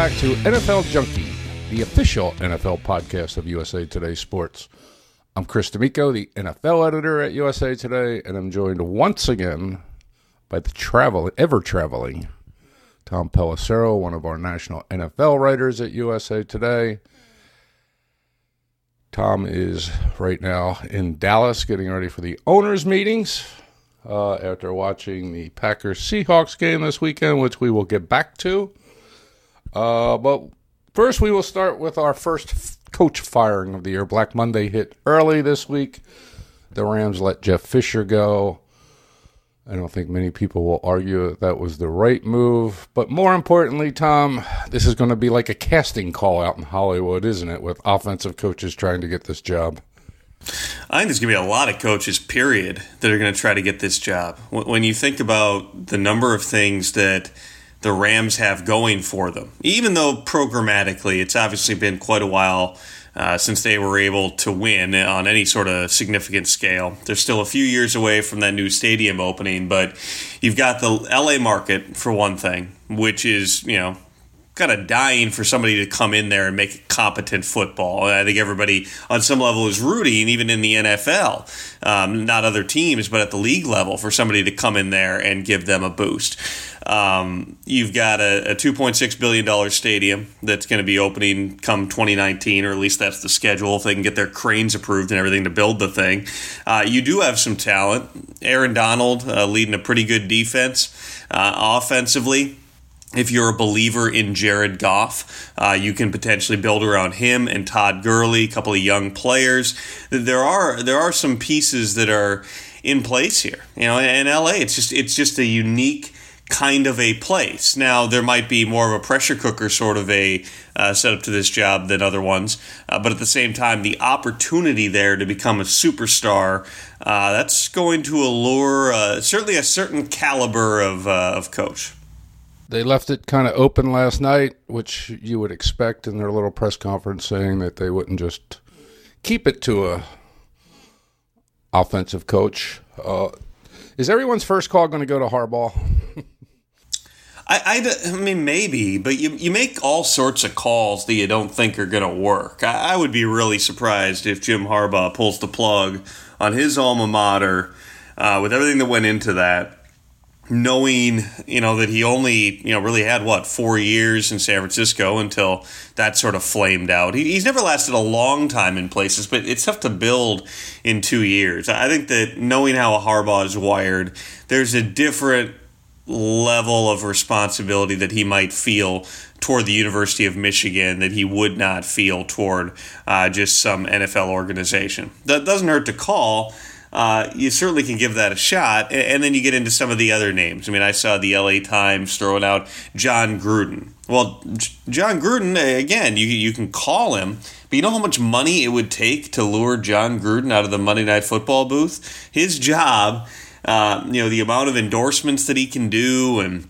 back to NFL Junkie, the official NFL podcast of USA Today Sports. I'm Chris D'Amico, the NFL editor at USA Today, and I'm joined once again by the travel, ever traveling Tom Pelissero, one of our national NFL writers at USA Today. Tom is right now in Dallas getting ready for the owners' meetings uh, after watching the Packers Seahawks game this weekend, which we will get back to. Uh, but first, we will start with our first f- coach firing of the year. Black Monday hit early this week. The Rams let Jeff Fisher go. I don't think many people will argue that that was the right move. But more importantly, Tom, this is going to be like a casting call out in Hollywood, isn't it? With offensive coaches trying to get this job. I think there's going to be a lot of coaches, period, that are going to try to get this job. When you think about the number of things that the Rams have going for them, even though programmatically it's obviously been quite a while uh, since they were able to win on any sort of significant scale. They're still a few years away from that new stadium opening, but you've got the LA market for one thing, which is, you know, kind of dying for somebody to come in there and make competent football. I think everybody on some level is rooting, even in the NFL, um, not other teams, but at the league level, for somebody to come in there and give them a boost. Um, you've got a, a $2.6 billion stadium that's going to be opening come 2019, or at least that's the schedule, if they can get their cranes approved and everything to build the thing. Uh, you do have some talent. Aaron Donald uh, leading a pretty good defense. Uh, offensively, if you're a believer in Jared Goff, uh, you can potentially build around him and Todd Gurley, a couple of young players. There are there are some pieces that are in place here. You know, in LA, it's just it's just a unique kind of a place. Now, there might be more of a pressure cooker sort of a uh, setup to this job than other ones, uh, but at the same time, the opportunity there to become a superstar uh, that's going to allure uh, certainly a certain caliber of uh, of coach. They left it kind of open last night, which you would expect in their little press conference, saying that they wouldn't just keep it to a offensive coach. Uh, is everyone's first call going to go to Harbaugh? I, I, I, mean, maybe, but you, you make all sorts of calls that you don't think are going to work. I, I, would be really surprised if Jim Harbaugh pulls the plug on his alma mater uh, with everything that went into that knowing you know that he only you know really had what four years in San Francisco until that sort of flamed out. He, he's never lasted a long time in places, but it's tough to build in two years. I think that knowing how a Harbaugh is wired, there's a different level of responsibility that he might feel toward the University of Michigan that he would not feel toward uh, just some NFL organization. That doesn't hurt to call uh, you certainly can give that a shot. And then you get into some of the other names. I mean, I saw the LA Times throwing out Jon Gruden. Well, Jon Gruden, again, you, you can call him, but you know how much money it would take to lure Jon Gruden out of the Monday Night Football booth? His job, uh, you know, the amount of endorsements that he can do and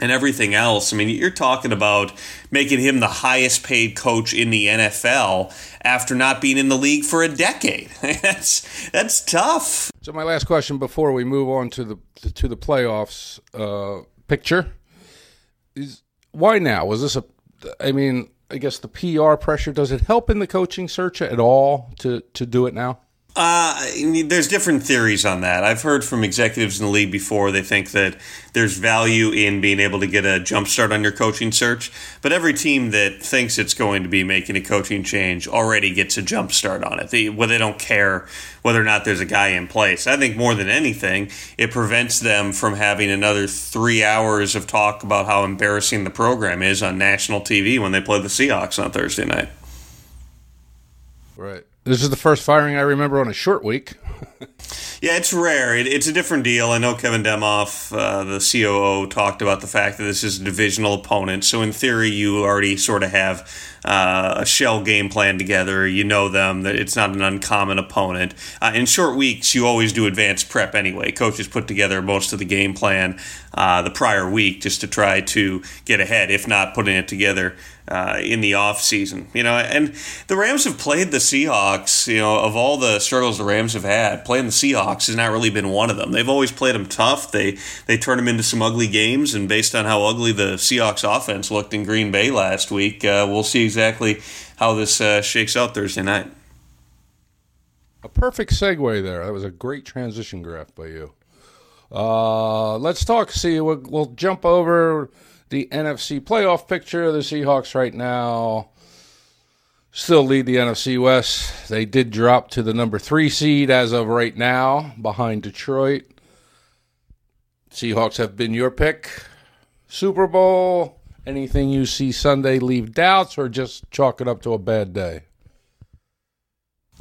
and everything else. I mean, you're talking about making him the highest paid coach in the NFL after not being in the league for a decade. that's that's tough. So my last question before we move on to the to the playoffs uh, picture is why now? Was this a? I mean, I guess the PR pressure does it help in the coaching search at all to to do it now? Uh, there's different theories on that. I've heard from executives in the league before. They think that there's value in being able to get a jump start on your coaching search. But every team that thinks it's going to be making a coaching change already gets a jump start on it. They, well, they don't care whether or not there's a guy in place. I think more than anything, it prevents them from having another three hours of talk about how embarrassing the program is on national TV when they play the Seahawks on Thursday night. Right. This is the first firing I remember on a short week. yeah, it's rare. It, it's a different deal. I know Kevin Demoff, uh, the COO, talked about the fact that this is a divisional opponent. So, in theory, you already sort of have uh, a shell game plan together. You know them, that it's not an uncommon opponent. Uh, in short weeks, you always do advanced prep anyway. Coaches put together most of the game plan uh, the prior week just to try to get ahead, if not putting it together uh, in the offseason. You know, and the Rams have played the Seahawks, you know, of all the struggles the Rams have had, playing the Seahawks has not really been one of them. They've always played them tough. They they turn them into some ugly games, and based on how ugly the Seahawks offense looked in Green Bay last week, uh, we'll see exactly how this uh, shakes out Thursday night. A perfect segue there. That was a great transition graph by you. Uh, let's talk. See, we'll, we'll jump over the NFC playoff picture. The Seahawks right now still lead the NFC West. They did drop to the number three seed as of right now, behind Detroit. Seahawks have been your pick. Super Bowl. Anything you see Sunday leave doubts, or just chalk it up to a bad day?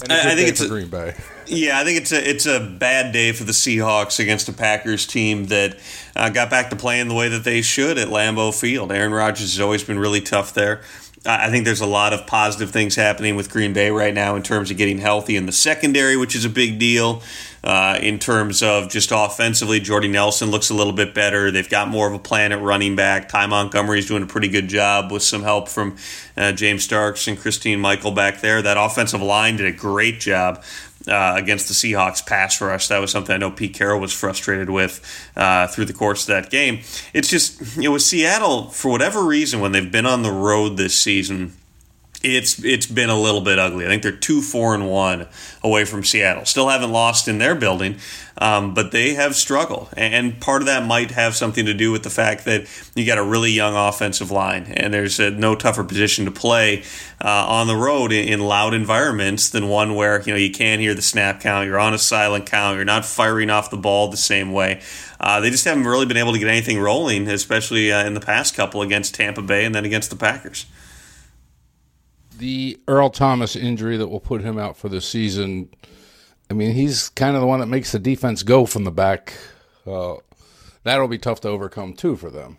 I, I think it's a, Green Bay. Yeah, I think it's a it's a bad day for the Seahawks against a Packers team that uh, got back to playing the way that they should at Lambeau Field. Aaron Rodgers has always been really tough there. I think there's a lot of positive things happening with Green Bay right now in terms of getting healthy in the secondary, which is a big deal. Uh, in terms of just offensively, Jordy Nelson looks a little bit better. They've got more of a plan at running back. Ty Montgomery's doing a pretty good job with some help from uh, James Starks and Christine Michael back there. That offensive line did a great job uh, against the Seahawks pass rush. That was something I know Pete Carroll was frustrated with uh, through the course of that game. It's just, you know, with Seattle, for whatever reason, when they've been on the road this season, it's it's been a little bit ugly. I think they're two four and one away from Seattle. Still haven't lost in their building, um, but they have struggled, and part of that might have something to do with the fact that you got a really young offensive line, and there's a no tougher position to play uh, on the road in, in, loud environments than one where you know you can't hear the snap count, you're on a silent count, you're not firing off the ball the same way. Uh, they just haven't really been able to get anything rolling, especially uh, in the past couple against Tampa Bay and then against the Packers the Earl Thomas injury that will put him out for the season. I mean, he's kind of the one that makes the defense go from the back. Uh, that'll be tough to overcome too for them.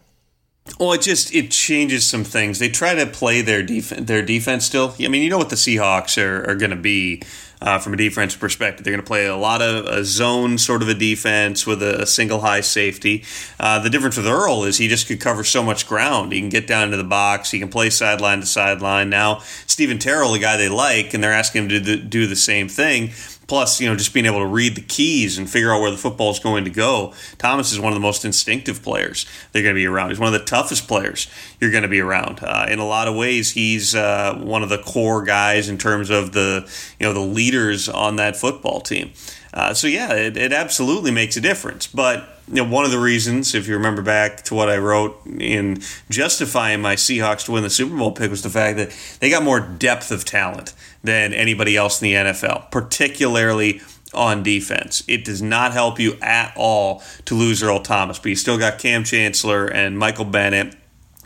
Well, it just it changes some things. They try to play their def- their defense still. I mean, you know what the Seahawks are, are going to be uh, from a defense perspective. They're going to play a lot of a zone sort of a defense with a, a single high safety. Uh, the difference with Earl is he just could cover so much ground. He can get down to the box. He can play sideline to sideline. Now, Steven Terrell, the guy they like, and they're asking him to do the same thing plus you know just being able to read the keys and figure out where the football is going to go. Thomas is one of the most instinctive players they're going to be around. He's one of the toughest players you're going to be around. Uh, in a lot of ways he's uh, one of the core guys in terms of the you know the leaders on that football team. Uh, so yeah it, it absolutely makes a difference. But you know, one of the reasons, if you remember back to what I wrote in justifying my Seahawks to win the Super Bowl pick, was the fact that they got more depth of talent than anybody else in the NFL, particularly on defense. It does not help you at all to lose Earl Thomas, but you still got Kam Chancellor and Michael Bennett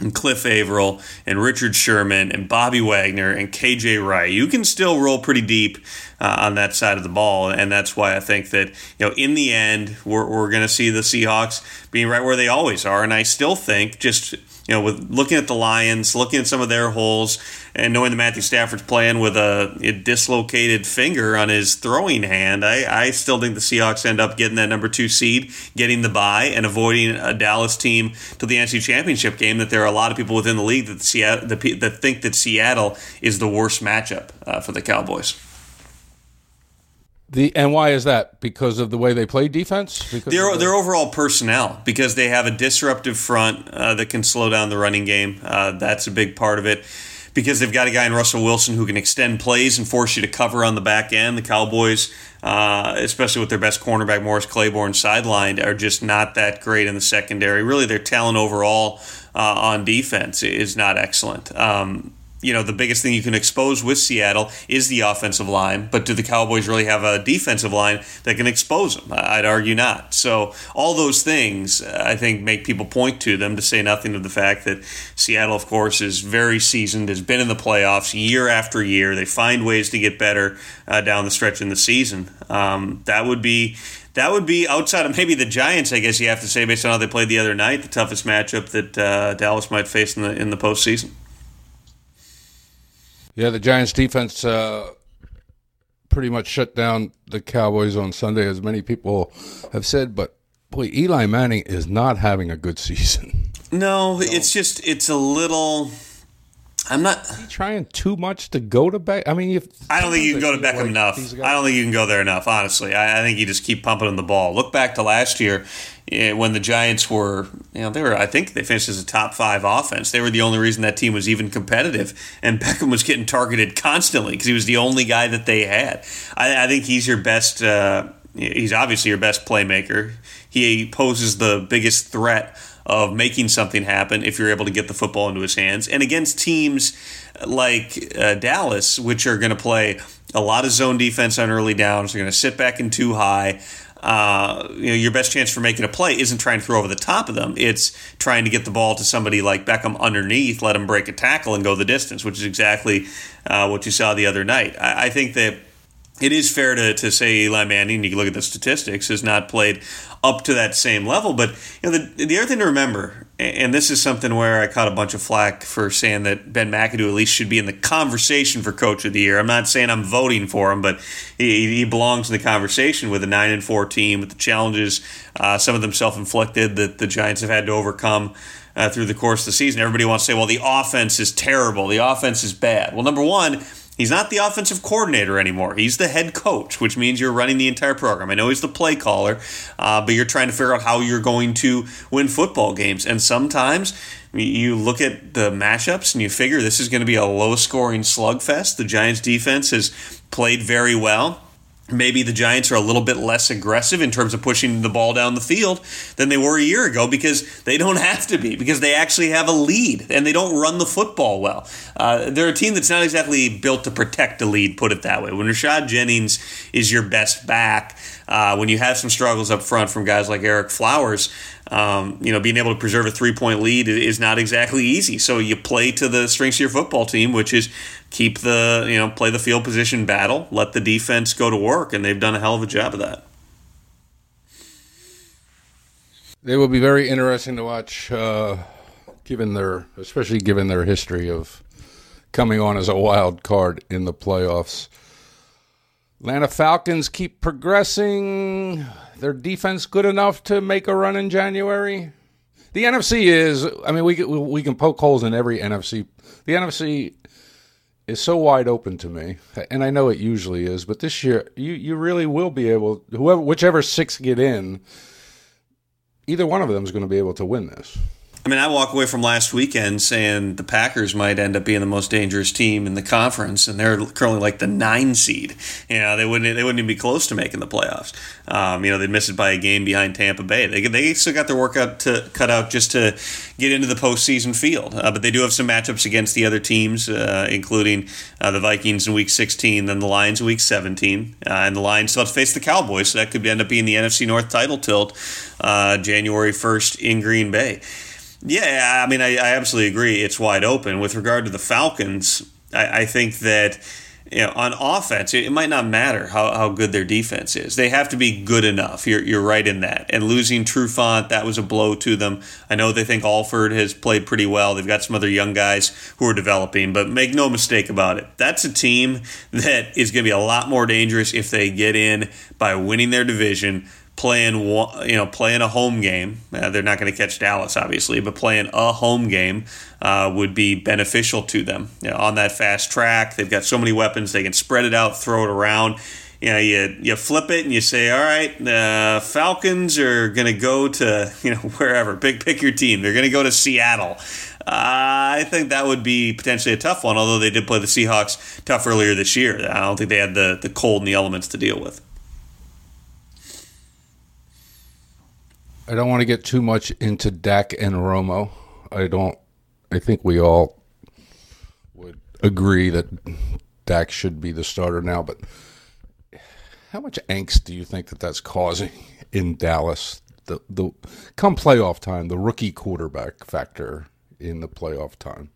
and Cliff Avril and Richard Sherman and Bobby Wagner and KJ Wright. You can still roll pretty deep uh, on that side of the ball, and that's why I think that you know in the end we're, we're going to see the Seahawks being right where they always are, and I still think just you know, with looking at the Lions, looking at some of their holes, and knowing that Matthew Stafford's playing with a, a dislocated finger on his throwing hand, I, I still think the Seahawks end up getting that number two seed, getting the bye, and avoiding a Dallas team to the NFC Championship game. That there are a lot of people within the league that Seattle that think that Seattle is the worst matchup uh, for the Cowboys. The and why is that? Because of the way they play defense? Because their their overall personnel. Because they have a disruptive front uh, that can slow down the running game. Uh, that's a big part of it. Because they've got a guy in Russell Wilson who can extend plays and force you to cover on the back end. The Cowboys, uh, especially with their best cornerback Morris Claiborne sidelined, are just not that great in the secondary. Really, their talent overall uh, on defense is not excellent. Um, you know, the biggest thing you can expose with Seattle is the offensive line. But do the Cowboys really have a defensive line that can expose them? I'd argue not. So all those things, I think, make people point to them to say nothing of the fact that Seattle, of course, is very seasoned, has been in the playoffs year after year. They find ways to get better uh, down the stretch in the season. Um, that would be that would be outside of maybe the Giants, I guess you have to say, based on how they played the other night, the toughest matchup that uh, Dallas might face in the in the postseason. Yeah, the Giants defense uh, pretty much shut down the Cowboys on Sunday, as many people have said. But boy, Eli Manning is not having a good season. No, no. it's just it's a little. I'm not trying too much to go to Beckham. I mean, if, I don't think you can go to Beckham like enough. I don't think you can go there enough. Honestly, I, I, think you just keep pumping him the ball. Look back to last year eh, when the Giants were, you know, they were. I think they finished as a top five offense. They were the only reason that team was even competitive, and Beckham was getting targeted constantly because he was the only guy that they had. I, I think he's your best. Uh, he's obviously your best playmaker. He poses the biggest threat of making something happen if you're able to get the football into his hands. And against teams like uh, Dallas, which are going to play a lot of zone defense on early downs, they're going to sit back in too high. Uh, you know, your best chance for making a play isn't trying to throw over the top of them. It's trying to get the ball to somebody like Beckham underneath, let him break a tackle and go the distance, which is exactly uh, what you saw the other night. I, I think that it is fair to, to say Eli Manning, you look at the statistics, has not played up to that same level. But you know, the, the other thing to remember, and this is something where I caught a bunch of flack for saying that Ben McAdoo at least should be in the conversation for Coach of the Year. I'm not saying I'm voting for him, but he, he belongs in the conversation with a nine and four team, with the challenges, uh, some of them self inflicted that the Giants have had to overcome. Uh, through the course of the season, everybody wants to say, well, the offense is terrible. The offense is bad. Well, number one, He's not the offensive coordinator anymore. He's the head coach, which means you're running the entire program. I know he's the play caller, uh, but you're trying to figure out how you're going to win football games. And sometimes you look at the matchups and you figure this is going to be a low scoring slugfest. The Giants defense has played very well maybe the Giants are a little bit less aggressive in terms of pushing the ball down the field than they were a year ago because they don't have to be because they actually have a lead and they don't run the football well. Uh, they're a team that's not exactly built to protect a lead, put it that way. When Rashad Jennings is your best back, uh, when you have some struggles up front from guys like Ereck Flowers, um, you know, being able to preserve a three point lead is not exactly easy. So you play to the strengths of your football team, which is keep the, you know, play the field position battle, let the defense go to work, and they've done a hell of a job of that. They will be very interesting to watch, uh, given their, especially given their history of coming on as a wild card in the playoffs. Atlanta Falcons keep progressing. Their defense good enough to make a run in January. The NFC is. I mean, we we can poke holes in every NFC. The NFC is so wide open to me, and I know it usually is, but this year you you really will be able whoever whichever six get in, either one of them is going to be able to win this. I mean, I walk away from last weekend saying the Packers might end up being the most dangerous team in the conference, and they're currently like the nine seed. You know, they wouldn't they wouldn't even be close to making the playoffs. Um, you know, they'd miss it by a game behind Tampa Bay. They they still got their work out to cut out just to get into the postseason field, uh, but they do have some matchups against the other teams, uh, including uh, the Vikings in Week 16, then the Lions in Week 17, uh, and the Lions still have to face the Cowboys, so that could end up being the NFC North title tilt uh, January 1st in Green Bay. Yeah, I mean, I, I absolutely agree. It's wide open. With regard to the Falcons, I, I think that you know, on offense, it, might not matter how, how good their defense is. They have to be good enough. You're, you're right in that. And losing Trufant, that was a blow to them. I know they think Alford has played pretty well. They've got some other young guys who are developing, but make no mistake about it. That's a team that is going to be a lot more dangerous if they get in by winning their division playing you know playing a home game. Uh, they're not going to catch Dallas, obviously, but playing a home game uh, would be beneficial to them you know, on that fast track. They've got so many weapons; they can spread it out, throw it around. You know, you, you flip it and you say, all right, the Falcons are going to go to you know wherever. Pick pick your team. They're going to go to Seattle. Uh, I think that would be potentially a tough one. Although they did play the Seahawks tough earlier this year, I don't think they had the the cold and the elements to deal with. I don't want to get too much into Dak and Romo. I don't. I think we all would agree that Dak should be the starter now. But how much angst do you think that that's causing in Dallas? The the come playoff time, the rookie quarterback factor in the playoff time.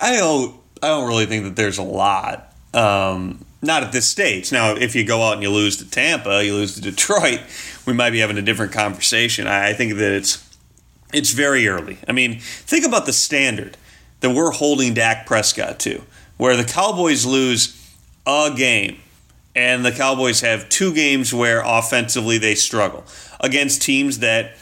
I don't. I don't really think that there's a lot. Um, not at this stage. Now, if you go out and you lose to Tampa, you lose to Detroit, we might be having a different conversation. I think that it's it's very early. I mean, think about the standard that we're holding Dak Prescott to, where the Cowboys lose a game and the Cowboys have two games where offensively they struggle against teams that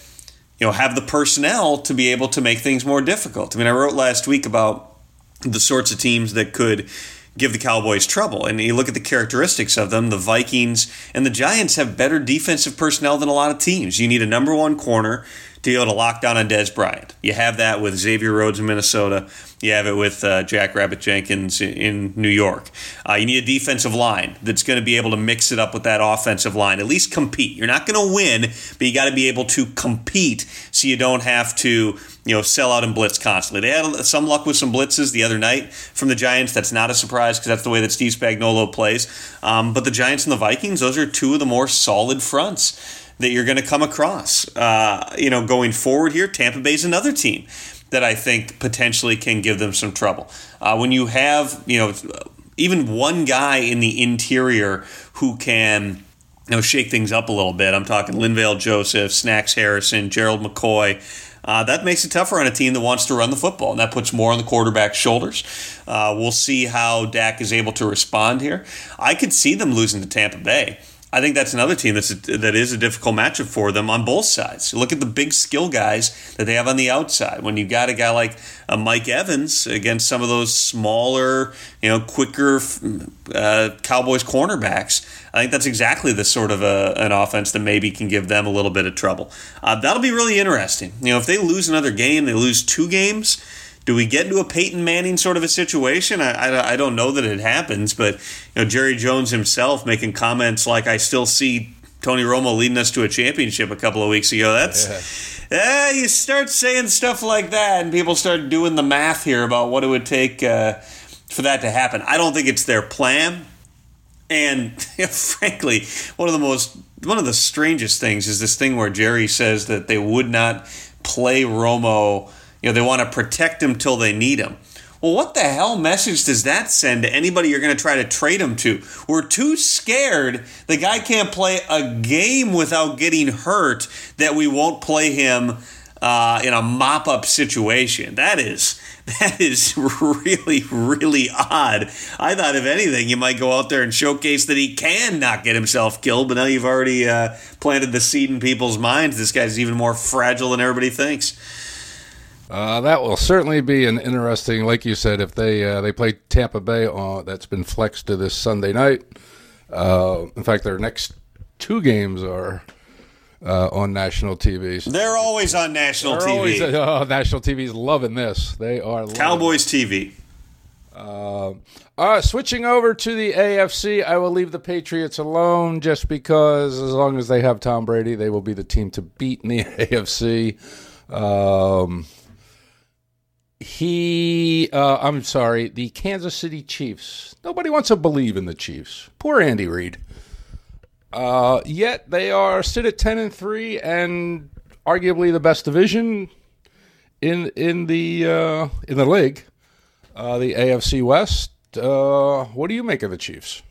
you know have the personnel to be able to make things more difficult. I mean, I wrote last week about the sorts of teams that could give the Cowboys trouble. And you look at the characteristics of them, the Vikings and the Giants have better defensive personnel than a lot of teams. You need a number one corner able to lock down on Dez Bryant. You have that with Xavier Rhodes in Minnesota. You have it with uh, Jackrabbit Jenkins in, in New York. Uh, you need a defensive line that's going to be able to mix it up with that offensive line, at least compete. You're not going to win, but you got to be able to compete so you don't have to you know, sell out and blitz constantly. They had some luck with some blitzes the other night from the Giants. That's not a surprise because that's the way that Steve Spagnuolo plays. Um, but the Giants and the Vikings, those are two of the more solid fronts that you're going to come across. Uh, you know, going forward here, Tampa Bay's another team that I think potentially can give them some trouble. Uh, when you have, you know, even one guy in the interior who can you know, shake things up a little bit. I'm talking Linval Joseph, Snacks Harrison, Gerald McCoy. Uh, that makes it tougher on a team that wants to run the football, and that puts more on the quarterback's shoulders. Uh, we'll see how Dak is able to respond here. I could see them losing to Tampa Bay. I think that's another team that's a, that is a difficult matchup for them on both sides. Look at the big skill guys that they have on the outside. When you've got a guy like uh, Mike Evans against some of those smaller, you know, quicker uh, Cowboys cornerbacks, I think that's exactly the sort of a, an offense that maybe can give them a little bit of trouble. Uh, that'll be really interesting. You know, if they lose another game, they lose two games do we get into a Peyton Manning sort of a situation? I, I, I, don't know that it happens, but you know Jerry Jones himself making comments like, "I still see Tony Romo leading us to a championship a couple of weeks ago." That's yeah. you start saying stuff like that, and people start doing the math here about what it would take uh, for that to happen. I don't think it's their plan, and you know, frankly, one of the most one of the strangest things is this thing where Jerry says that they would not play Romo you know, they want to protect him till they need him. Well, what the hell message does that send to anybody you're going to try to trade him to? We're too scared the guy can't play a game without getting hurt that we won't play him uh, in a mop up situation. That is that is really really odd. I thought if anything, you might go out there and showcase that he can not get himself killed, but now you've already uh, planted the seed in people's minds. This guy's even more fragile than everybody thinks. Uh, that will certainly be an interesting, like you said, if they uh, they play Tampa Bay. Uh, that's been flexed to this Sunday night. Uh, in fact, their next two games are uh, on national TV. They're always on national They're TV. Always, oh, national TV's loving this. They are Cowboys TV. Uh, switching over to the AFC, I will leave the Patriots alone just because, as long as they have Tom Brady, they will be the team to beat in the AFC. Um, he uh, i'm sorry the kansas city chiefs. Nobody wants to believe in the chiefs. Poor andy reid. Uh, yet they are sit at 10 and 3 and arguably the best division in in the uh, in the league. Uh, the afc west uh, what do you make of the chiefs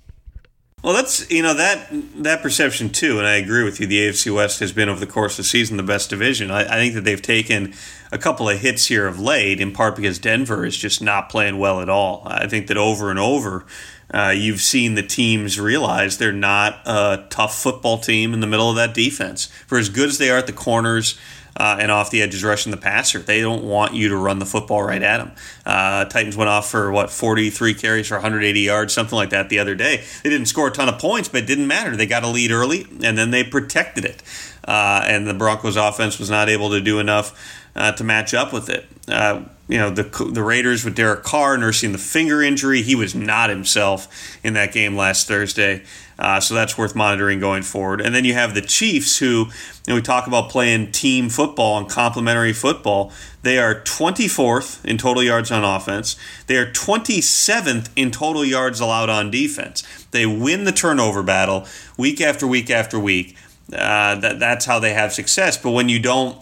well, that's you know that that perception too, and I agree with you. The AFC West has been over the course of the season the best division. I, I think that they've taken a couple of hits here of late, in part because Denver is just not playing well at all. I think that over and over, uh, you've seen the teams realize they're not a tough football team in the middle of that defense. For as good as they are at the corners uh, and off the edges rushing the passer. They don't want you to run the football right at them. Uh, Titans went off for what 43 carries for 180 yards, something like that the other day. They didn't score a ton of points, but it didn't matter. They got a lead early and then they protected it. Uh, and the Broncos offense was not able to do enough uh, to match up with it. Uh, you know the the Raiders with Derek Carr nursing the finger injury. He was not himself in that game last Thursday. Uh, so that's worth monitoring going forward. And then you have the Chiefs, who you know, we talk about playing team football and complementary football. They are 24th in total yards on offense. They are 27th in total yards allowed on defense. They win the turnover battle week after week after week. Uh, that that's how they have success. But when you don't,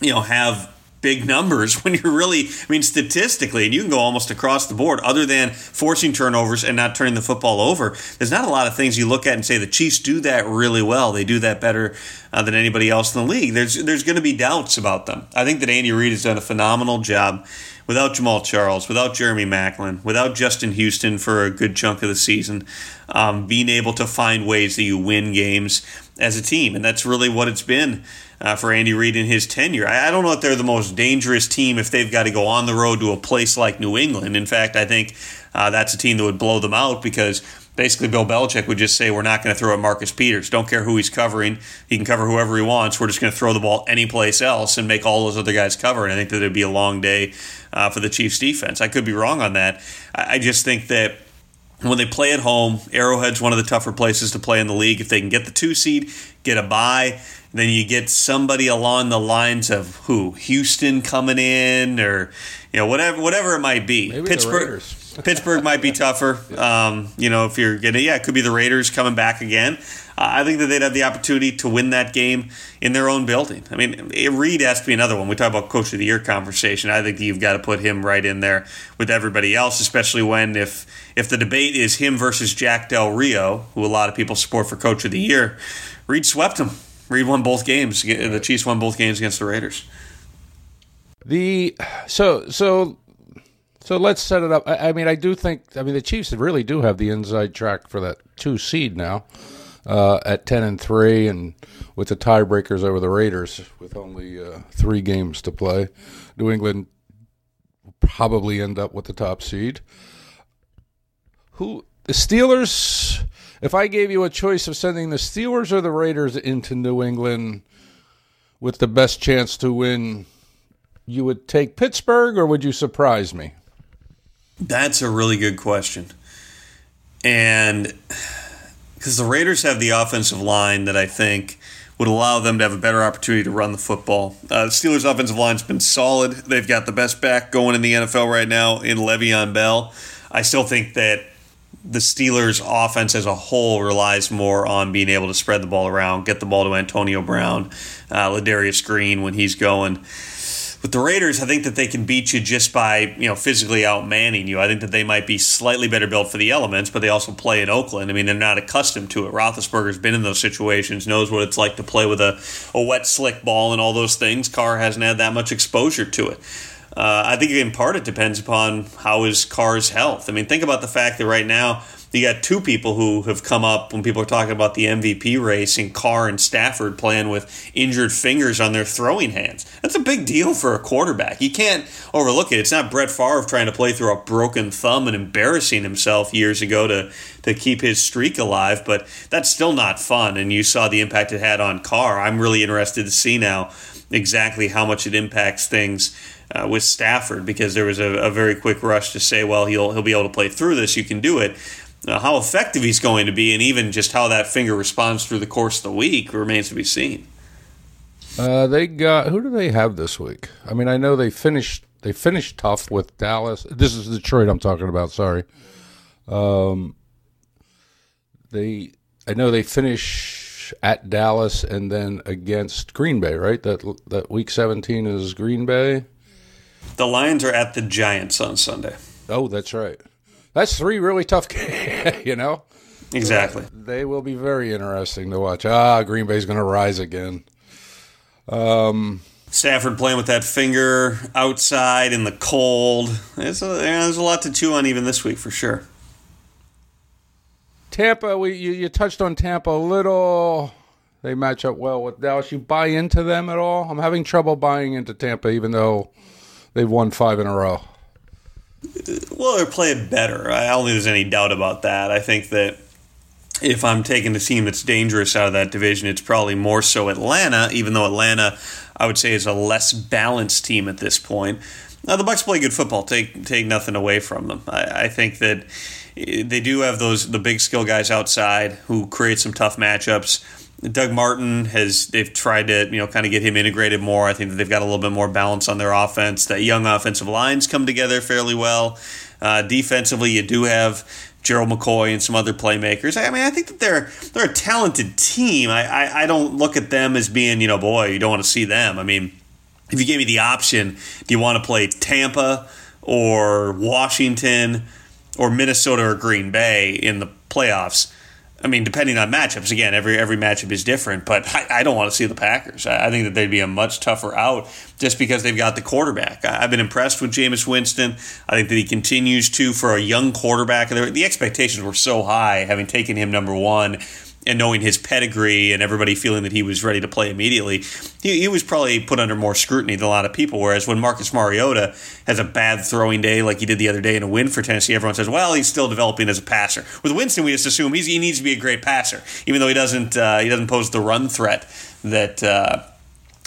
you know, have big numbers when you're really, I mean, statistically, and you can go almost across the board, other than forcing turnovers and not turning the football over. There's not a lot of things you look at and say the Chiefs do that really well. They do that better uh, than anybody else in the league. There's there's going to be doubts about them. I think that Andy Reid has done a phenomenal job without Jamaal Charles, without Jeremy Maclin, without Justin Houston for a good chunk of the season, um, being able to find ways that you win games as a team, and that's really what it's been uh, for Andy Reid in his tenure. I, I, don't know if they're the most dangerous team if they've got to go on the road to a place like New England. In fact, I think uh, that's a team that would blow them out because basically Bill Belichick would just say, We're not going to throw at Marcus Peters. Don't care who he's covering. He can cover whoever he wants. We're just going to throw the ball anyplace else and make all those other guys cover. And I think that it'd be a long day uh, for the Chiefs defense. I could be wrong on that. I, I just think that when they play at home, Arrowhead's one of the tougher places to play in the league. If they can get the two seed, get a bye. then you get somebody along the lines of who Houston coming in, or you know whatever whatever it might be. Maybe Pittsburgh. Pittsburgh might be tougher. Um, you know, if you're getting, yeah, it could be the Raiders coming back again. Uh, I think that they'd have the opportunity to win that game in their own building. I mean, Reid has to be another one. We talk about Coach of the Year conversation. I think you've got to put him right in there with everybody else, especially when if if the debate is him versus Jack Del Rio, who a lot of people support for Coach of the Year, Reid swept him. Reid won both games. The Chiefs won both games against the Raiders. The so so so let's set it up. I, I, mean, I do think. I mean, the Chiefs really do have the inside track for that two seed now uh, at ten and three, and with the tiebreakers over the Raiders, with only uh, three games to play, New England probably end up with the top seed. Who the Steelers? If I gave you a choice of sending the Steelers or the Raiders into New England with the best chance to win, you would take Pittsburgh, or would you surprise me? That's a really good question. And because the Raiders have the offensive line that I think would allow them to have a better opportunity to run the football. Uh, the Steelers' offensive line's been solid. They've got the best back going in the NFL right now in Le'Veon Bell. I still think that the Steelers' offense as a whole relies more on being able to spread the ball around, get the ball to Antonio Brown, uh, Ladarius Green when he's going. With the Raiders, I think that they can beat you just by you know physically outmanning you. I think that they might be slightly better built for the elements, but they also play in Oakland. I mean, they're not accustomed to it. Roethlisberger's been in those situations, knows what it's like to play with a, a wet, slick ball and all those things. Carr hasn't had that much exposure to it. Uh, I think in part it depends upon how is Carr's health. I mean, think about the fact that right now you got two people who have come up when people are talking about the MVP race and Carr and Stafford playing with injured fingers on their throwing hands. That's a big deal for a quarterback. You can't overlook it. It's not Brett Favre trying to play through a broken thumb and embarrassing himself years ago to, to keep his streak alive, but that's still not fun. And you saw the impact it had on Carr. I'm really interested to see now exactly how much it impacts things uh, with Stafford because there was a, a, very quick rush to say, well, he'll he'll be able to play through this. You can do it. How effective he's going to be, and even just how that finger responds through the course of the week, remains to be seen. Uh, they got who do they have this week? I mean, I know they finished they finished tough with Dallas. This is Detroit I'm talking about. Sorry. Um, they I know they finish at Dallas and then against Green Bay, right? That that week 17 is Green Bay. The Lions are at the Giants on Sunday. Oh, that's right. That's three really tough games, you know? Exactly. they will be very interesting to watch. Ah, Green Bay's going to rise again. Um, Stafford playing with that finger outside in the cold. There's a, there's a lot to chew on even this week for sure. Tampa, we you, you touched on Tampa a little. They match up well with Dallas. You buy into them at all? I'm having trouble buying into Tampa, even though they've won five in a row. Well, they're playing better. I don't think there's any doubt about that. I think that if I'm taking a team that's dangerous out of that division, it's probably more so Atlanta, even though Atlanta, I would say, is a less balanced team at this point. Now, the Bucs play good football. Take take nothing away from them. I, I think that eh, they do have those the big skill guys outside who create some tough matchups. Doug Martin has they've tried to you know kind of get him integrated more. I think that they've got a little bit more balance on their offense. That young offensive lines come together fairly well. Uh, defensively, you do have Gerald McCoy and some other playmakers. I mean, I think that they're they're a talented team. I, I, I don't look at them as being you know boy you don't want to see them. I mean, if you gave me the option, do you want to play Tampa or Washington or Minnesota or Green Bay in the playoffs? I mean, depending on matchups, again, every every matchup is different. But I, I don't want to see the Packers. I, I, think that they'd be a much tougher out just because they've got the quarterback. I, have been impressed with Jameis Winston. I think that he continues to for a young quarterback. The expectations were so high, having taken him number one and knowing his pedigree and everybody feeling that he was ready to play immediately, he, he was probably put under more scrutiny than a lot of people. Whereas when Marcus Mariota has a bad throwing day like he did the other day in a win for Tennessee, everyone says, well, he's still developing as a passer. With Winston, we just assume he needs to be a great passer, even though he doesn't uh, he doesn't pose the run threat that uh,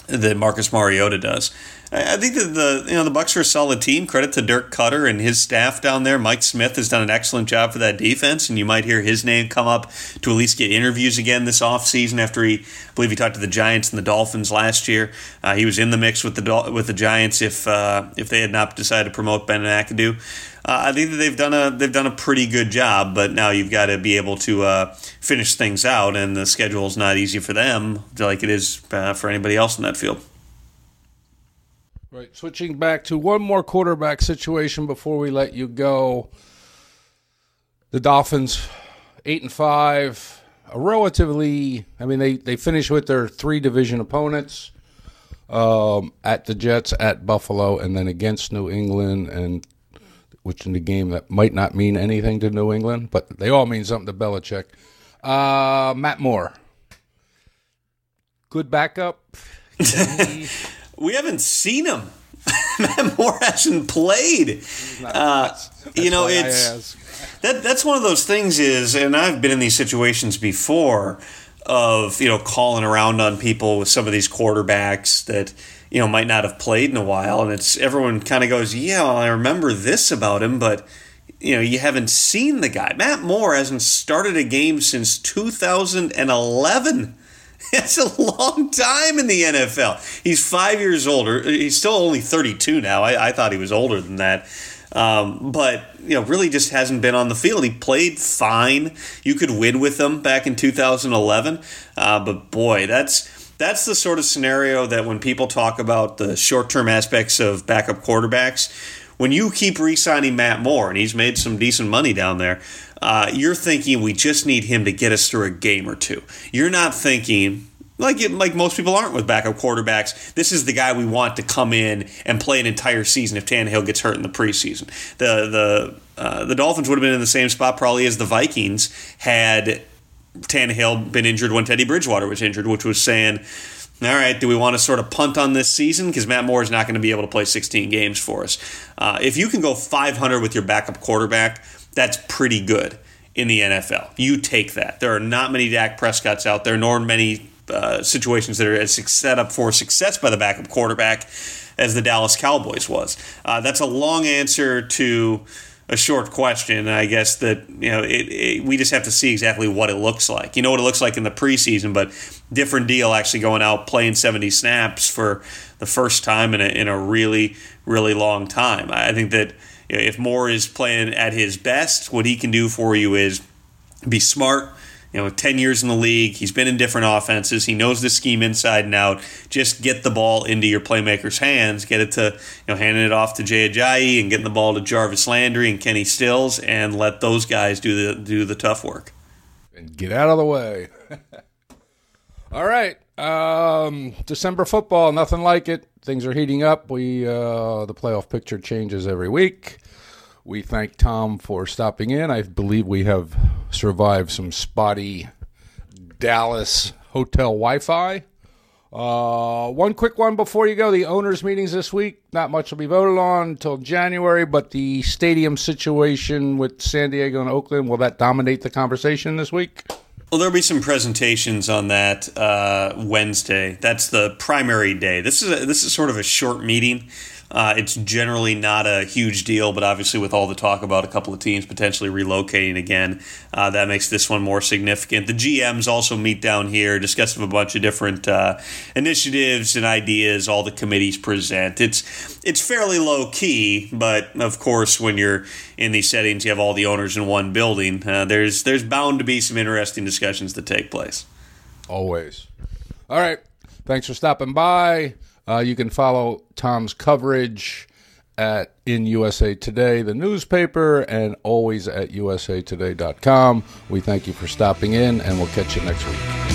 that Marcus Mariota does. I think that the you know the Bucs are a solid team. Credit to Dirk Koetter and his staff down there. Mike Smith has done an excellent job for that defense, and you might hear his name come up to at least get interviews again this offseason after he I believe he talked to the Giants and the Dolphins last year. Uh, he was in the mix with the with the Giants if uh, if they had not decided to promote Ben and McAdoo. Uh, I think that they've done a they've done a pretty good job, but now you've got to be able to uh, finish things out, and the schedule is not easy for them like it is uh, for anybody else in that field. Right. Switching back to one more quarterback situation before we let you go. The Dolphins, eight and five, a relatively. I mean, they they finished with their three division opponents um, at the Jets, at Buffalo, and then against New England, and which in the game that might not mean anything to New England, but they all mean something to Belichick. Uh, Matt Moore, good backup. we haven't seen him. Matt Moore hasn't played. Uh, you know, it's that that's one of those things is, and I've been in these situations before of you know calling around on people with some of these quarterbacks that you know might not have played in a while, and it's everyone kind of goes, yeah, well, I remember this about him, but you know you haven't seen the guy. Matt Moore hasn't started a game since 2011. That's a long time in the NFL. He's five years older. He's still only 32 now. I, I thought he was older than that. Um, but you know, really just hasn't been on the field. He played fine. You could win with him back in 2011. Uh, but boy, that's that's the sort of scenario that when people talk about the short-term aspects of backup quarterbacks, when you keep re-signing Matt Moore and he's made some decent money down there, uh, you're thinking we just need him to get us through a game or two. You're not thinking like like most people aren't with backup quarterbacks. This is the guy we want to come in and play an entire season if Tannehill gets hurt in the preseason. The the uh, the Dolphins would have been in the same spot probably as the Vikings had Tannehill been injured when Teddy Bridgewater was injured, which was saying, all right, do we want to sort of punt on this season? Because Matt Moore is not going to be able to play 16 games for us. Uh, if you can go 500 with your backup quarterback, that's pretty good in the NFL. You take that. There are not many Dak Prescotts out there, nor many uh, situations that are set up for success by the backup quarterback as the Dallas Cowboys was. Uh, that's a long answer to a short question. I guess that you know it, it, we just have to see exactly what it looks like. You know what it looks like in the preseason, but different deal actually going out playing 70 snaps for the first time in a, in a really really long time. I think that you know, if Moore is playing at his best, what he can do for you is be smart. You know, 10 years in the league, he's been in different offenses. He knows the scheme inside and out. Just get the ball into your playmaker's hands. Get it to, you know, handing it off to Jay Ajayi and getting the ball to Jarvis Landry and Kenny Stills and let those guys do the do the tough work. And get out of the way. All right. Um, December football, nothing like it. Things are heating up. We uh, the playoff picture changes every week. We thank Tom for stopping in. I believe we have survived some spotty Dallas hotel Wi-Fi. Uh, one quick one before you go: the owners' meetings this week. Not much will be voted on until January, but the stadium situation with San Diego and Oakland will that dominate the conversation this week? Well, there'll be some presentations on that uh, Wednesday. That's the primary day. This is a, this is sort of a short meeting. Uh, it's generally not a huge deal, but obviously, with all the talk about a couple of teams potentially relocating again, uh, that makes this one more significant. The GMs also meet down here, discuss a bunch of different uh, initiatives and ideas. All the committees present. It's it's fairly low key, but of course, when you're in these settings, you have all the owners in one building. Uh, there's there's bound to be some interesting discussions that take place. Always. All right. Thanks for stopping by. Uh, you can follow Tom's coverage at in USA Today, the newspaper, and always at usatoday.com. We thank you for stopping in, and we'll catch you next week.